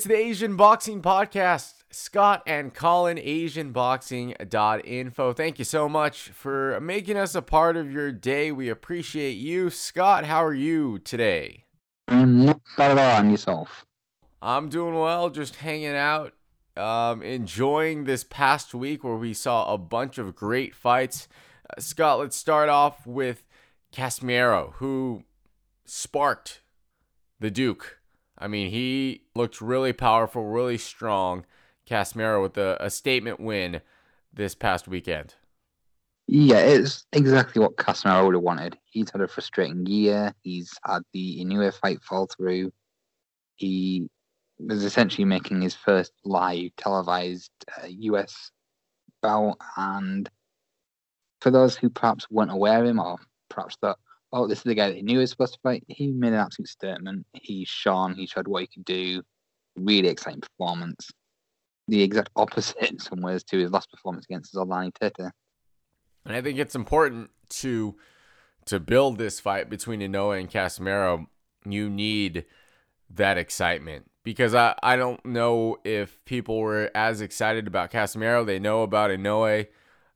It's the Asian Boxing Podcast. Scott and Colin, AsianBoxing.info. Thank you so much for making us a part of your day. We appreciate you. Scott, how are you today? I'm not bad at all on yourself. I'm doing well, just hanging out, um, enjoying this past week where we saw a bunch of great fights. Uh, Scott, let's start off with Casimero, who sparked the Duke I mean, he looked really powerful, really strong. Casimero with a, a statement win this past weekend. Yeah, it's exactly what Casimero would have wanted. He's had a frustrating year. He's had the Inoue fight fall through. He was essentially making his first live televised uh, US bout. And for those who perhaps weren't aware of him or perhaps thought, oh, this is the guy that he knew he was supposed to fight. He made an absolute statement. He shone. He showed what he could do. Really exciting performance. The exact opposite in some ways to his last performance against Zolani Tete. And I think it's important to to build this fight between Inoue and Casimero. You need that excitement because I, I don't know if people were as excited about Casimero. They know about Inoue,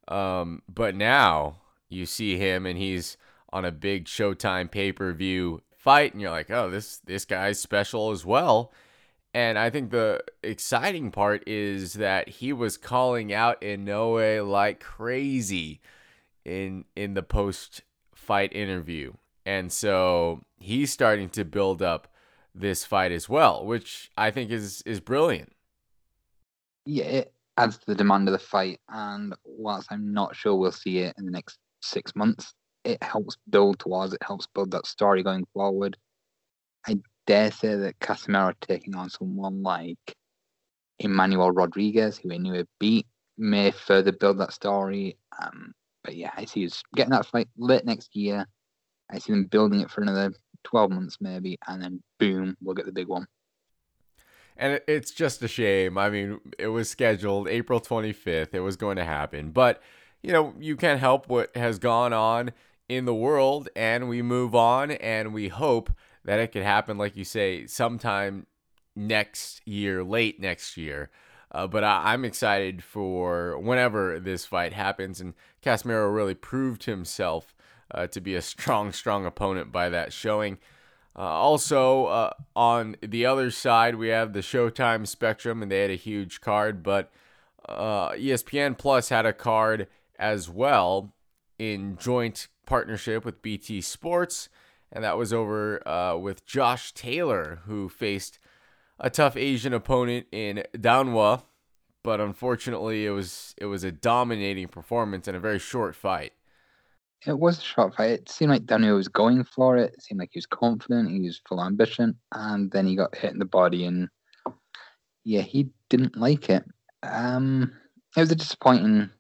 um, but now you see him and he's on a big Showtime pay per view fight, and you're like, oh, this this guy's special as well. And I think the exciting part is that he was calling out Inoue like crazy in in the post fight interview. And so he's starting to build up this fight as well, which I think is is brilliant. Yeah, it adds to the demand of the fight, and whilst I'm not sure we'll see it in the next six months, it helps build towards it helps build that story going forward. I dare say that Casimero taking on someone like Emmanuel Rodriguez, who I knew would beat, may further build that story. Um, but yeah, I see us getting that fight late next year. I see them building it for another 12 months maybe, and then boom, we'll get the big one. And it's just a shame. I mean, it was scheduled April 25th. It was going to happen. But, you know, you can't help what has gone on in the world and we move on and we hope that it could happen, like you say, sometime next year, late next year. Uh, but I, am excited for whenever this fight happens. And Casimero really proved himself uh, to be a strong, strong opponent by that showing. Uh, also, uh, on the other side, we have the Showtime Spectrum, and they had a huge card, but uh, ESPN Plus had a card as well in joint partnership with BT Sports, and that was over uh, with Josh Taylor, who faced a tough Asian opponent in Downwa, but unfortunately, it was it was a dominating performance and a very short fight. It was a short fight. It seemed like Daniel was going for it. It seemed like he was confident. He was full ambition, and then he got hit in the body, and yeah, he didn't like it. Um, it was a disappointing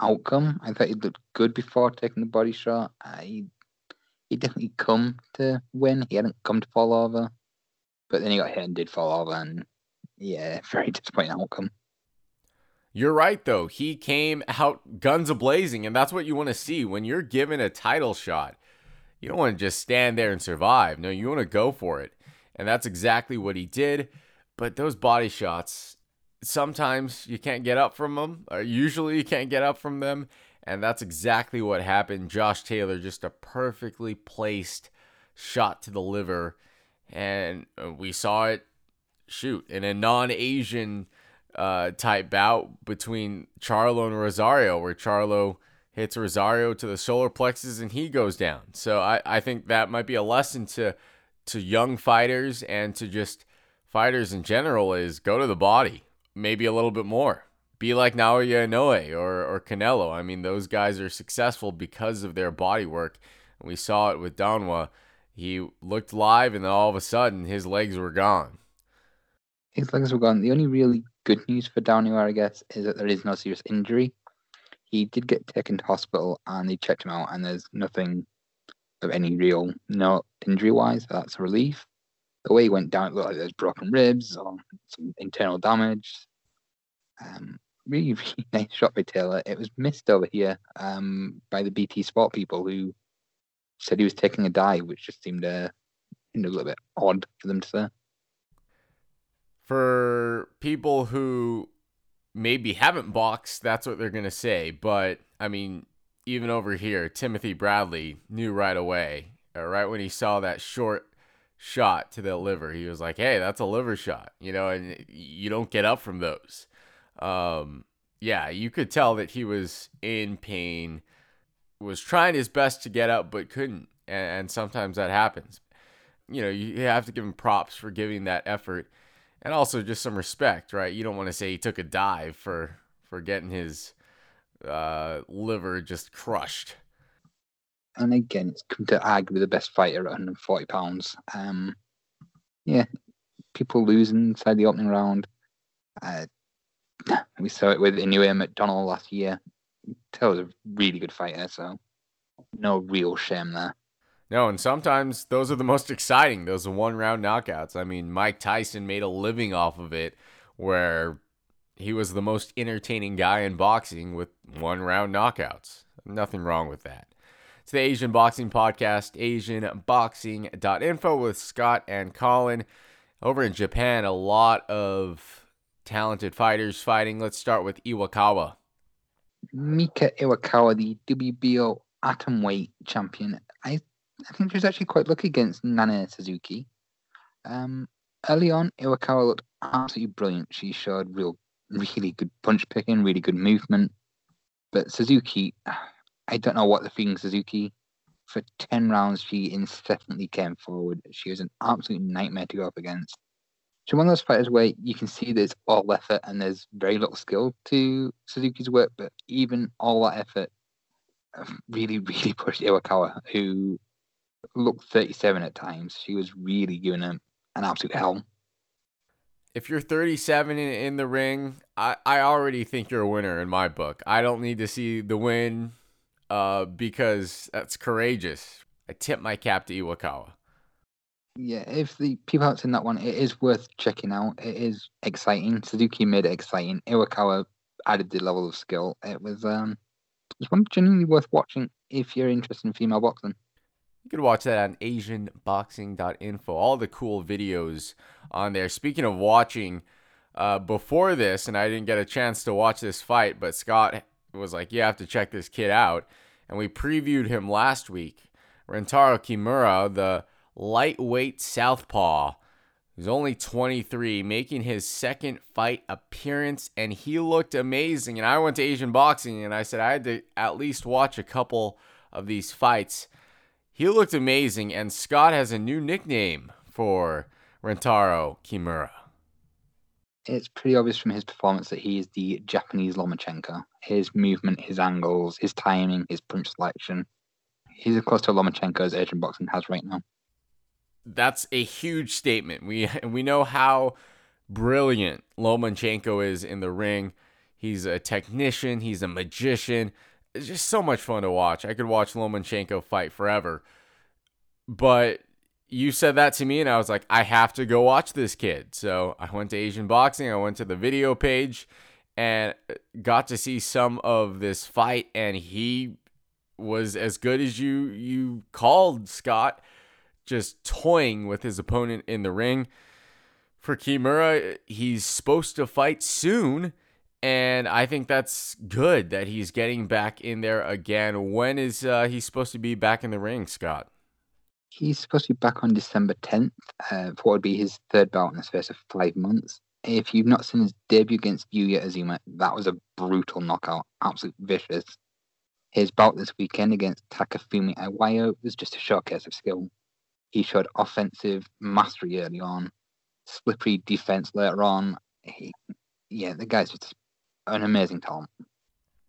outcome. I thought he looked good before taking the body shot. He he definitely come to win. He hadn't come to fall over, but then he got hit and did fall over, and yeah, very disappointing outcome. You're right, though. He came out guns a blazing, and that's what you want to see when you're given a title shot. You don't want to just stand there and survive. No, you want to go for it. And that's exactly what he did. But those body shots, sometimes you can't get up from them, or usually you can't get up from them. And that's exactly what happened. Josh Taylor, just a perfectly placed shot to the liver. And uh, we saw it shoot in a non Asian uh, type bout between Charlo and Rosario, where Charlo hits Rosario to the solar plexus and he goes down. So I, I think that might be a lesson to to young fighters and to just fighters in general is go to the body maybe a little bit more. Be like Naoya Inoue or, or Canelo. I mean, those guys are successful because of their body work. we saw it with Downwa. He looked live, and then all of a sudden, his legs were gone. His legs were gone. The only really good news for Downwa, I guess, is that there is no serious injury. He did get taken to hospital, and they checked him out, and there's nothing of any real no injury wise. That's a relief. The way he went down, it looked like there's broken ribs or some internal damage. Um, really, really nice shot by Taylor. It was missed over here um, by the BT Sport people who said he was taking a dive, which just seemed, uh, seemed a little bit odd for them to say. For people who maybe haven't boxed, that's what they're going to say. But I mean, even over here, Timothy Bradley knew right away, uh, right when he saw that short shot to the liver, he was like, "Hey, that's a liver shot," you know, and you don't get up from those. Um, yeah, you could tell that he was in pain, was trying his best to get up but couldn't, and, and sometimes that happens. You know, you have to give him props for giving that effort, and also just some respect, right? You don't want to say he took a dive for for getting his uh, liver just crushed. And again, it's come to argue the best fighter at 140 pounds. Um, yeah, people losing inside the opening round. Uh, we saw it with Inoue McDonnell last year. That was a really good fighter, so no real shame there. No, and sometimes those are the most exciting. Those are one round knockouts. I mean, Mike Tyson made a living off of it, where he was the most entertaining guy in boxing with one round knockouts. Nothing wrong with that. It's the Asian Boxing Podcast, AsianBoxing.info with Scott and Colin. Over in Japan, a lot of talented fighters fighting. Let's start with Iwakawa. Mika Iwakawa, the WBO atomweight champion. I, I think she was actually quite lucky against Nana Suzuki. Um, early on, Iwakawa looked absolutely brilliant. She showed real really good punch picking, really good movement. But Suzuki, I don't know what the feeling Suzuki. For 10 rounds, she incessantly came forward. She was an absolute nightmare to go up against. She's one of those fighters where you can see there's all effort and there's very little skill to Suzuki's work, but even all that effort uh, really, really pushed Iwakawa, who looked 37 at times. She was really giving him an absolute hell if you're 37 in, in the ring, I, I already think you're a winner in my book. I don't need to see the win uh, because that's courageous. I tip my cap to Iwakawa. Yeah, if the people haven't seen that one, it is worth checking out. It is exciting. Suzuki made it exciting. Iwakawa added the level of skill. It was um, it was one genuinely worth watching if you're interested in female boxing. You can watch that on AsianBoxing.info. All the cool videos on there. Speaking of watching, uh, before this, and I didn't get a chance to watch this fight, but Scott was like, "You have to check this kid out," and we previewed him last week. Rentaro Kimura, the lightweight southpaw, who's only 23, making his second fight appearance, and he looked amazing. And I went to Asian Boxing, and I said I had to at least watch a couple of these fights he looked amazing, and Scott has a new nickname for Rentaro Kimura. It's pretty obvious from his performance that he is the Japanese Lomachenko. His movement, his angles, his timing, his punch selection. He's as close to Lomachenko as Asian boxing has right now. That's a huge statement. We we know how brilliant Lomachenko is in the ring. He's a technician. He's a magician it's just so much fun to watch. I could watch Lomachenko fight forever. But you said that to me, and I was like, I have to go watch this kid. So I went to Asian Boxing. I went to the video page and got to see some of this fight, and he was as good as you you called Scott, just toying with his opponent in the ring. For Kimura, he's supposed to fight soon and I think that's good that he's getting back in there again. When is uh, he supposed to be back in the ring, Scott? He's supposed to be back on December 10th uh, for what would be his third bout in the space of five months. If you've not seen his debut against Yuya Azuma, that was a brutal knockout, absolutely vicious. His bout this weekend against Takafumi Iwao was just a showcase of skill. He showed offensive mastery early on, slippery defense later on. He, yeah, the guy's just an amazing talent.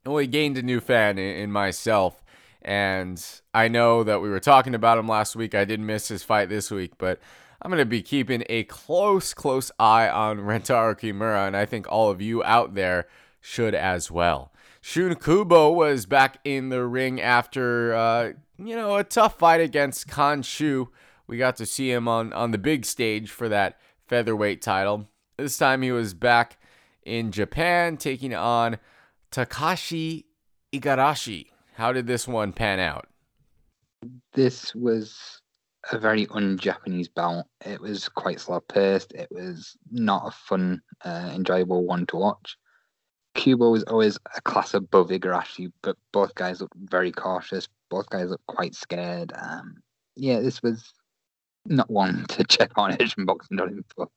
Well, he gained a new fan in, myself. And I know that we were talking about him last week. I didn't miss his fight this week, but I'm going to be keeping a close, close eye on Rentaro Kimura, and I think all of you out there should as well. Shun Kubo was back in the ring after, uh, you know, a tough fight against Can Xu. We got to see him on, on the big stage for that featherweight title. This time he was back in Japan, taking on Takashi Igarashi. How did this one pan out? This was a very un-Japanese bout. It was quite slow paced. It was not a fun, uh, enjoyable one to watch. Kubo was always a class above Igarashi, but both guys looked very cautious. Both guys looked quite scared. Um, yeah, this was not one to check on AsianBoxing.info.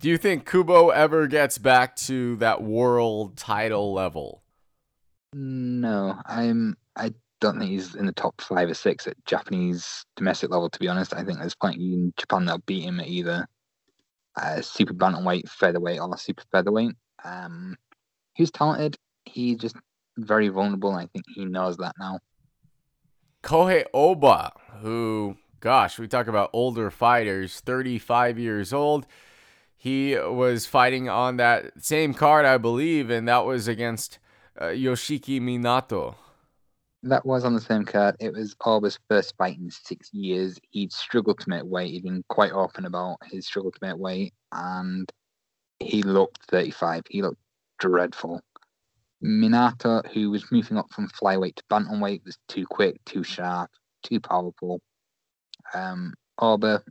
Do you think Kubo ever gets back to that world title level? No, I'm. I don't think he's in the top five or six at Japanese domestic level. To be honest, I think there's plenty in Japan that'll beat him at either uh, super bantamweight, featherweight, or a super featherweight. Um, he's talented. He's just very vulnerable. I think he knows that now. Kohei Oba, who, gosh, we talk about older fighters, 35 years old. He was fighting on that same card, I believe, and that was against uh, Yoshiki Minato. That was on the same card. It was Oba's first fight in six years. He'd struggled to make weight. He'd been quite open about his struggle to make weight, and he looked 35. He looked dreadful. Minato, who was moving up from flyweight to bantamweight, was too quick, too sharp, too powerful. Um, Oba,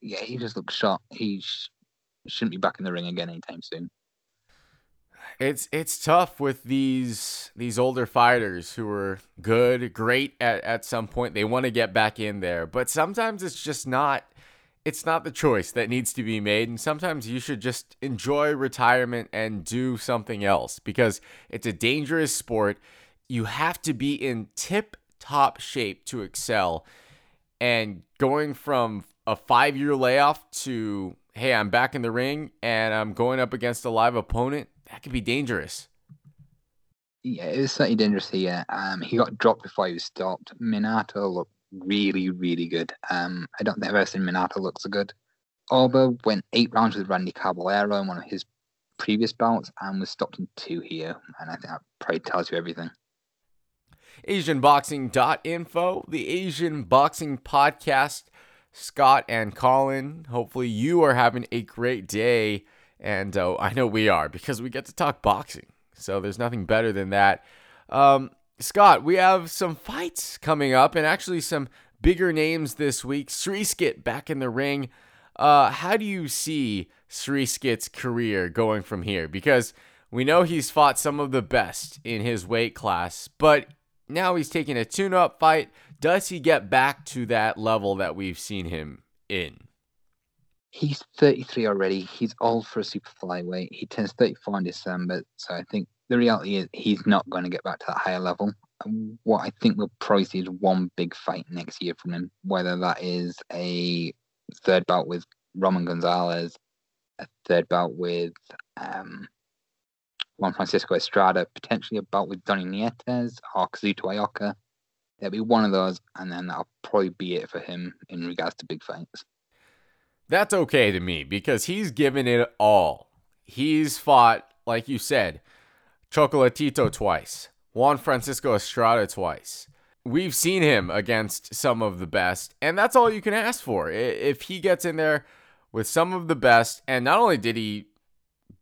yeah, he just looks shot. He sh- shouldn't be back in the ring again anytime soon. It's it's tough with these these older fighters who are good, great at, at some point. They want to get back in there, but sometimes it's just not it's not the choice that needs to be made. And sometimes you should just enjoy retirement and do something else because it's a dangerous sport. You have to be in tip top shape to excel. And going from a five year layoff to, hey, I'm back in the ring and I'm going up against a live opponent, that could be dangerous. Yeah, it was certainly dangerous here. Um, he got dropped before he was stopped. Minato looked really, really good. Um, I don't think I've ever seen Minato look so good. Oba went eight rounds with Randy Caballero in one of his previous bouts and was stopped in two here, and I think that probably tells you everything. AsianBoxing.info, the Asian Boxing Podcast. Scott and Colin, hopefully you are having a great day. And uh, I know we are because we get to talk boxing. So there's nothing better than that. Um, Scott, we have some fights coming up and actually some bigger names this week. Srisaket back in the ring. Uh, how do you see Srisaket's career going from here? Because we know he's fought some of the best in his weight class, but now he's taking a tune up fight. Does he get back to that level that we've seen him in? He's 33 already. He's old for a super flyweight. He turns 34 in December. So I think the reality is he's not going to get back to that higher level. what I think we'll probably see is one big fight next year from him, whether that is a third bout with Roman Gonzalez, a third bout with um, Juan Francisco Estrada, potentially a bout with Donnie Nietes or Kazuto Ioka. There'll be one of those, and then that'll probably be it for him in regards to big fights. That's okay to me because he's given it all. He's fought, like you said, Chocolatito twice, Juan Francisco Estrada twice. We've seen him against some of the best, and that's all you can ask for. If he gets in there with some of the best, and not only did he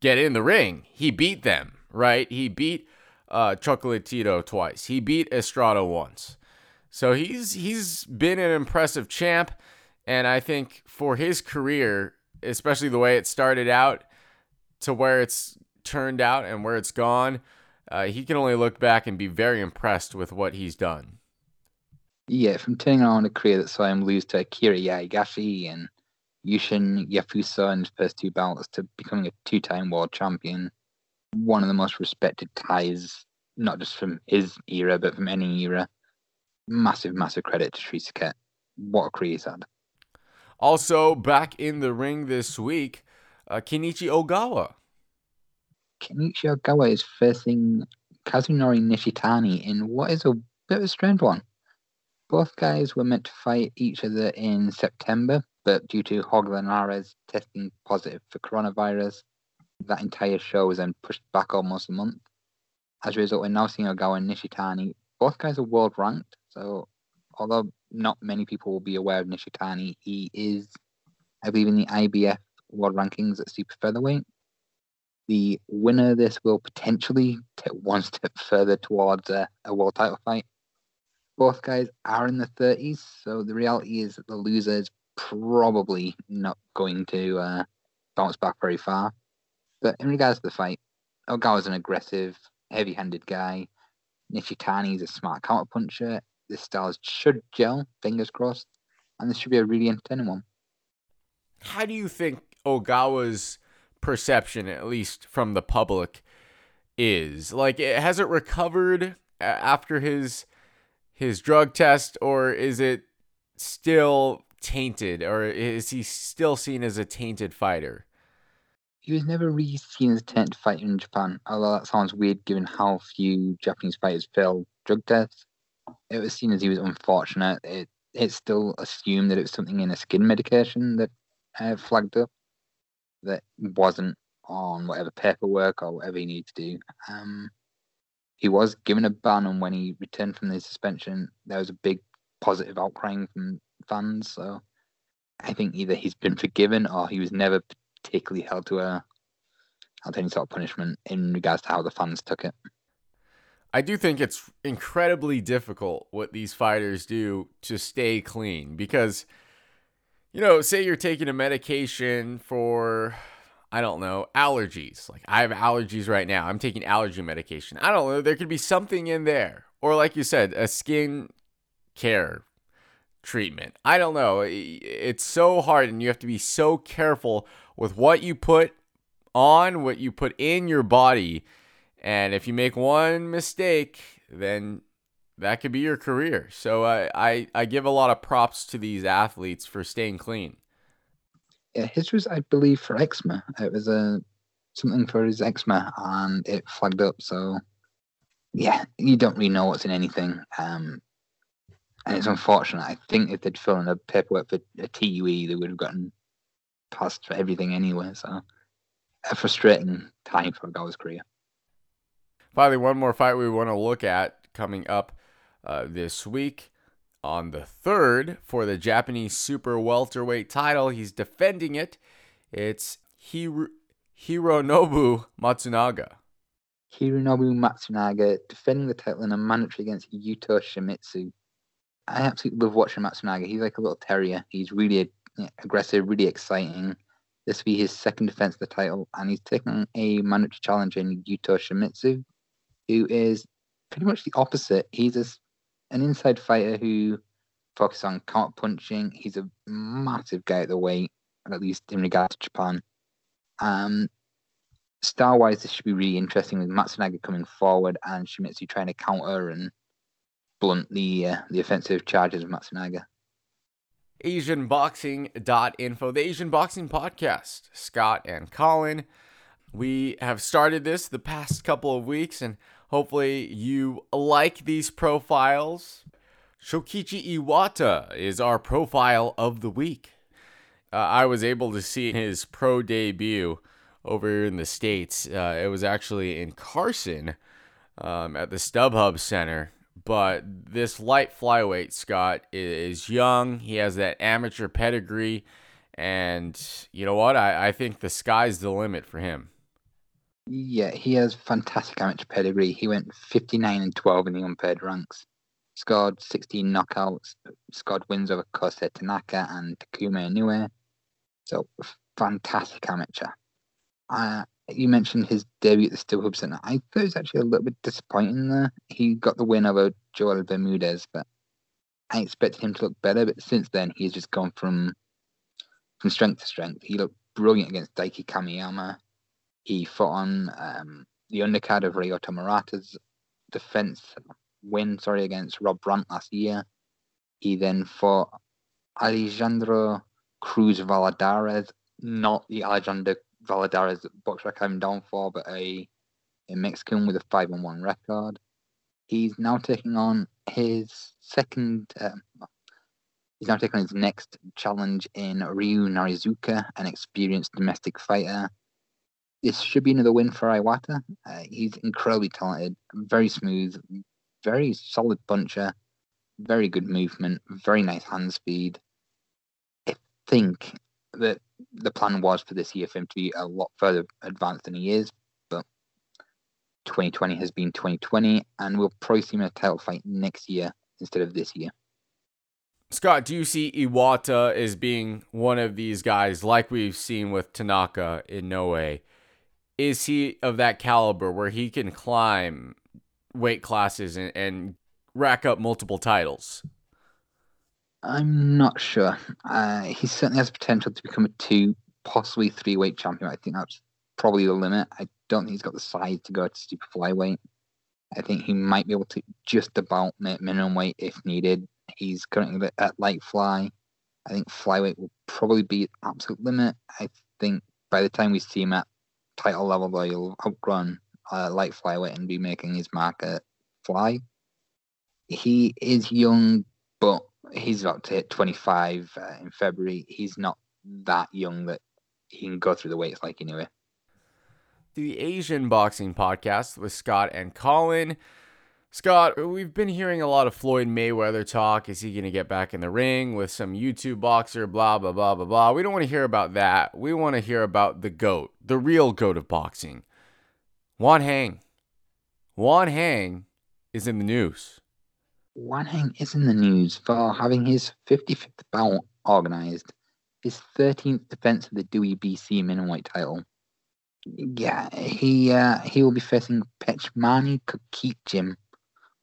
get in the ring, he beat them, right? He beat uh, Chocolatito twice. He beat Estrada once. So he's he's been an impressive champ, and I think for his career, especially the way it started out to where it's turned out and where it's gone, uh, he can only look back and be very impressed with what he's done. Yeah, from turning around a career that saw him lose to Akira Yaegashi and Yushin Yafusa in his first two bouts to becoming a two time world champion, one of the most respected Thais, not just from his era, but from any era. Massive, massive credit to Srisaket. What a career he's had. Also, back in the ring this week, uh, Kenichi Ogawa Kenichi Ogawa is facing Kazunori Nishitani in what is a bit of a strange one. Both guys were meant to fight each other in September, but due to Jorge Linares testing positive for coronavirus, that entire show was then pushed back almost a month. As a result, we're now seeing Ogawa and Nishitani. Both guys are world ranked, so although not many people will be aware of Nishitani, he is, I believe, in the IBF world rankings at super featherweight the winner of this will potentially take one step further towards a, a world title fight. both guys are in the 30s, so the reality is that the loser is probably not going to uh, bounce back very far. But in regards to the fight, Ogawa's an aggressive, heavy-handed guy. Nishitani's a smart counterpuncher. This style should gel, fingers crossed, and this should be a really entertaining one. How do you think Ogawa's perception, at least from the public, is? Like, has it recovered after his his drug test, or is it still tainted, or is he still seen as a tainted fighter? He was never really seen as a tainted fighter in Japan, although that sounds weird given how few Japanese fighters fail drug tests. It was seen as he was unfortunate. It it's still assumed that it was something in a skin medication that uh, flagged up that wasn't on whatever paperwork or whatever he needed to do. Um, he was given a ban, and when he returned from the suspension, there was a big positive outcrying from fans. So I think either he's been forgiven or he was never particularly held to a held to any sort of punishment in regards to how the fans took it. I do think it's incredibly difficult what these fighters do to stay clean because, you know, say you're taking a medication for I don't know, allergies. Like I have allergies right now. I'm taking allergy medication. I don't know, there could be something in there. Or like you said, a skin care treatment. I don't know. It's so hard and you have to be so careful with what you put on, what you put in your body. And if you make one mistake, then that could be your career. So I, I, I give a lot of props to these athletes for staying clean yeah, his was, I believe, for eczema. It was a something for his eczema, and it flagged up. So, yeah, you don't really know what's in anything, um, and it's unfortunate. I think if they'd filled in the paperwork for a TUE, they would have gotten passed for everything anyway. So, a frustrating time for Ogawa's career. Finally, one more fight we want to look at coming up uh, this week on the third for the Japanese super welterweight title. He's defending it. It's Hiro- Hironobu Matsunaga. Hironobu Matsunaga defending the title in a mandatory against Yuto Shimizu. I absolutely love watching Matsunaga. He's like a little terrier. He's really aggressive, really exciting. This will be his second defense of the title, and he's taking a mandatory challenge in Yuto Shimizu, who is pretty much the opposite. He's a an inside fighter who focuses on counter punching. He's a massive guy at the weight, at least in regard to Japan. Um, star wise, this should be really interesting with Matsunaga coming forward and Shimizu trying to counter and blunt the uh, the offensive charges of Matsunaga. AsianBoxing.info, the Asian Boxing Podcast. Scott and Colin. We have started this the past couple of weeks and Hopefully, you like these profiles. Shokichi Iwata is our profile of the week. Uh, I was able to see his pro debut over in the States. Uh, it was actually in Carson um, at the StubHub Center. But this light flyweight, Scott, is young. He has that amateur pedigree. And you know what? I, I think the sky's the limit for him. Yeah, he has fantastic amateur pedigree. He went 59 and 12 in the unpaired ranks, scored 16 knockouts, scored wins over Kosei Tanaka and Takuma Inoue. So, fantastic amateur. Uh, you mentioned his debut at the StubHub Center. I thought it was actually a little bit disappointing there. He got the win over Joel Bermudez, but I expected him to look better. But since then, he's just gone from from strength to strength. He looked brilliant against Daiki Kamiyama. He fought on um, the undercard of Ryota Murata's defense win, sorry, against Rob Brant last year. He then fought Alejandro Cruz Valadares, not the Alejandro Valadares that Boxrec came down for, but a, a Mexican with a 5 on 1 record. He's now taking on his second, um, he's now taking on his next challenge in Ryu Narizuka, an experienced domestic fighter this should be another win for Iwata. Uh, he's incredibly talented, very smooth, very solid puncher, very good movement, very nice hand speed. I think that the plan was for this year for him to be a lot further advanced than he is, but 2020 has been 2020, and we'll probably see him in a title fight next year instead of this year. Scott, do you see Iwata as being one of these guys like we've seen with Tanaka Inoue? Is he of that caliber where he can climb weight classes and, and rack up multiple titles? I'm not sure. Uh, he certainly has potential to become a two, possibly three weight champion. I think that's probably the limit. I don't think he's got the size to go to super flyweight. I think he might be able to just about make minimum weight if needed. He's currently at light fly. I think flyweight will probably be absolute limit. I think by the time we see him at title level, though, he'll outrun uh, light flyweight and be making his mark at fly. He is young, but he's about to hit 25 uh, in February. He's not that young that he can go through the weights like anyway the Asian Boxing Podcast with Scott and Colin. Scott, we've been hearing a lot of Floyd Mayweather talk. Is he going to get back in the ring with some YouTube boxer? Blah, blah, blah, blah, blah. We don't want to hear about that. We want to hear about the GOAT, the real GOAT of boxing. Wanheng. Juan Hang is in the news. Wanheng is in the news for having his 55th bout organized, his 13th defense of the WBC middleweight title, yeah, he uh, he will be facing Petchmanee Kokietgym,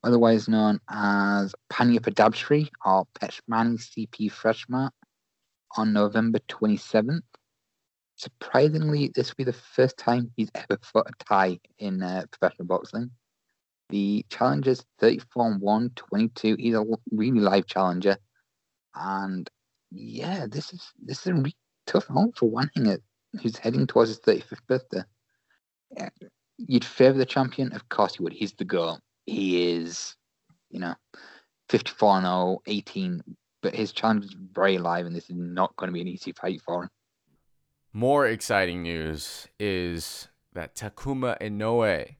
otherwise known as Panya Pradabsri or Petchmanee CP Freshmart, on November 27th. Surprisingly, this will be the first time he's ever fought a Thai in uh, professional boxing. The challenger's 34 1, 22. He's a really live challenger. And yeah, this is this is a really tough home for one thing at uh, who's heading towards his 35th birthday. You'd favour the champion? Of course you would. He's the goal. He is, you know, 54 0, 18, but his challenge is very live, and this is not going to be an easy fight for him. More exciting news is that Takuma Inoue,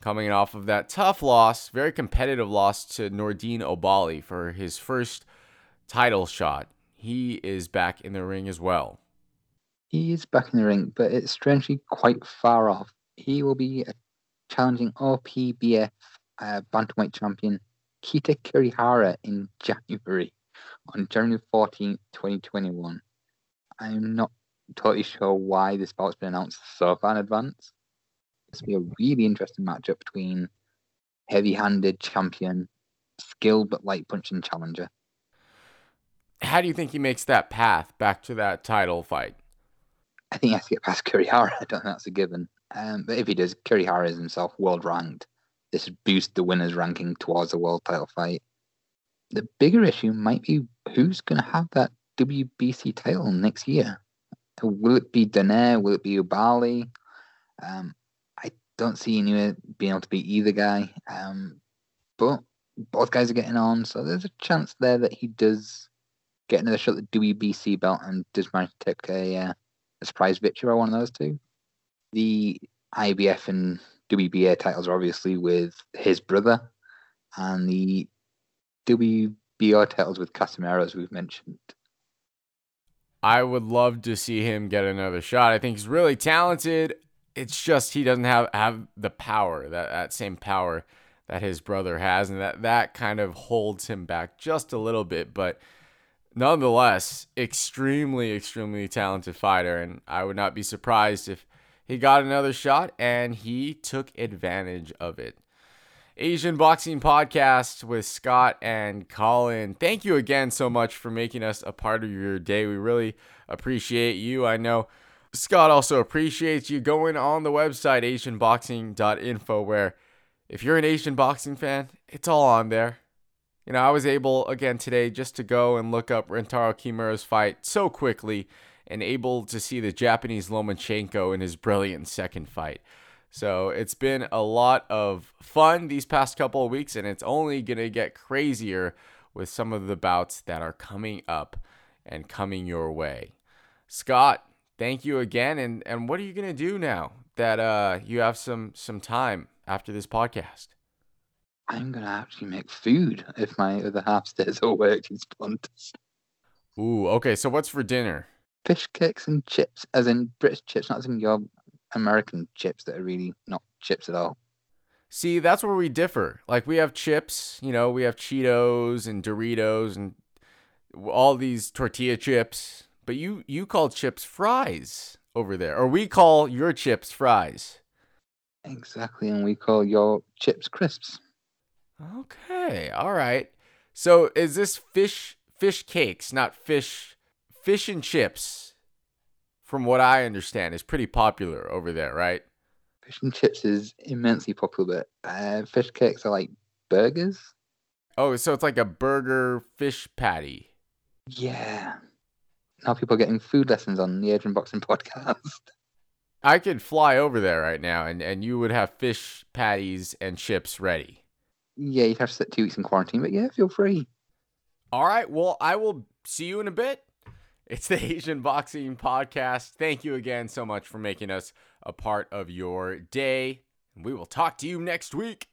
coming off of that tough loss, very competitive loss to Nordine Oubaali for his first title shot, he is back in the ring as well. He is back in the ring, but it's strangely quite far off. He will be challenging OPBF uh, bantamweight champion Keita Kurihara in January, on January 14th, 2021. I'm not totally sure why this bout's been announced so far in advance. Will be a really interesting matchup between heavy-handed champion, skilled but light punching challenger. How do you think he makes that path back to that title fight? I think he has to get past Kurihara. I don't think that's a given. Um, but if he does, Kurihara is himself world ranked. This would boost the winners ranking towards a world title fight. The bigger issue might be who's going to have that WBC title next year. Will it be Donaire? Will it be Oubaali? Um, don't see anyone being able to beat either guy. Um, but both guys are getting on, so there's a chance there that he does get another shot at the WBC belt and does manage to take a uh, a surprise victory or one of those two. The IBF and WBA titles are obviously with his brother, and the WBO titles with Casimero, as we've mentioned. I would love to see him get another shot. I think he's really talented. It's just he doesn't have, have the power, that, that same power that his brother has, and that, that kind of holds him back just a little bit. But nonetheless, extremely, extremely talented fighter. And I would not be surprised if he got another shot and he took advantage of it. Asian Boxing Podcast with Scott and Colin. Thank you again so much for making us a part of your day. We really appreciate you. I know Scott also appreciates you going on the website asianboxing.info where if you're an Asian boxing fan, it's all on there. You know, I was able again today just to go and look up Rentaro Kimura's fight so quickly and able to see the Japanese Lomachenko in his brilliant second fight. So it's been a lot of fun these past couple of weeks, and it's only going to get crazier with some of the bouts that are coming up and coming your way. Scott, thank you again. And, and what are you going to do now that uh, you have some, some time after this podcast? I'm gonna actually make food if my other half stays at work in Spontus. Ooh, okay. So what's for dinner? Fish cakes and chips, as in British chips, not as in your American chips that are really not chips at all. See, that's where we differ. Like we have chips, you know, we have Cheetos and Doritos and all these tortilla chips, but you you call chips fries over there, or we call your chips fries. Exactly, and we call your chips crisps. Okay, all right. So is this fish fish cakes, not fish fish and chips? From what I understand, is pretty popular over there, right? Fish and chips is immensely popular, but uh, fish cakes are like burgers. Oh, so it's like a burger fish patty. Yeah. Now people are getting food lessons on the Asian Boxing podcast. I could fly over there right now and, and you would have fish patties and chips ready. Yeah, you'd have to sit two weeks in quarantine, but yeah, feel free. All right. Well, I will see you in a bit. It's the Asian Boxing Podcast. Thank you again so much for making us a part of your day. We will talk to you next week.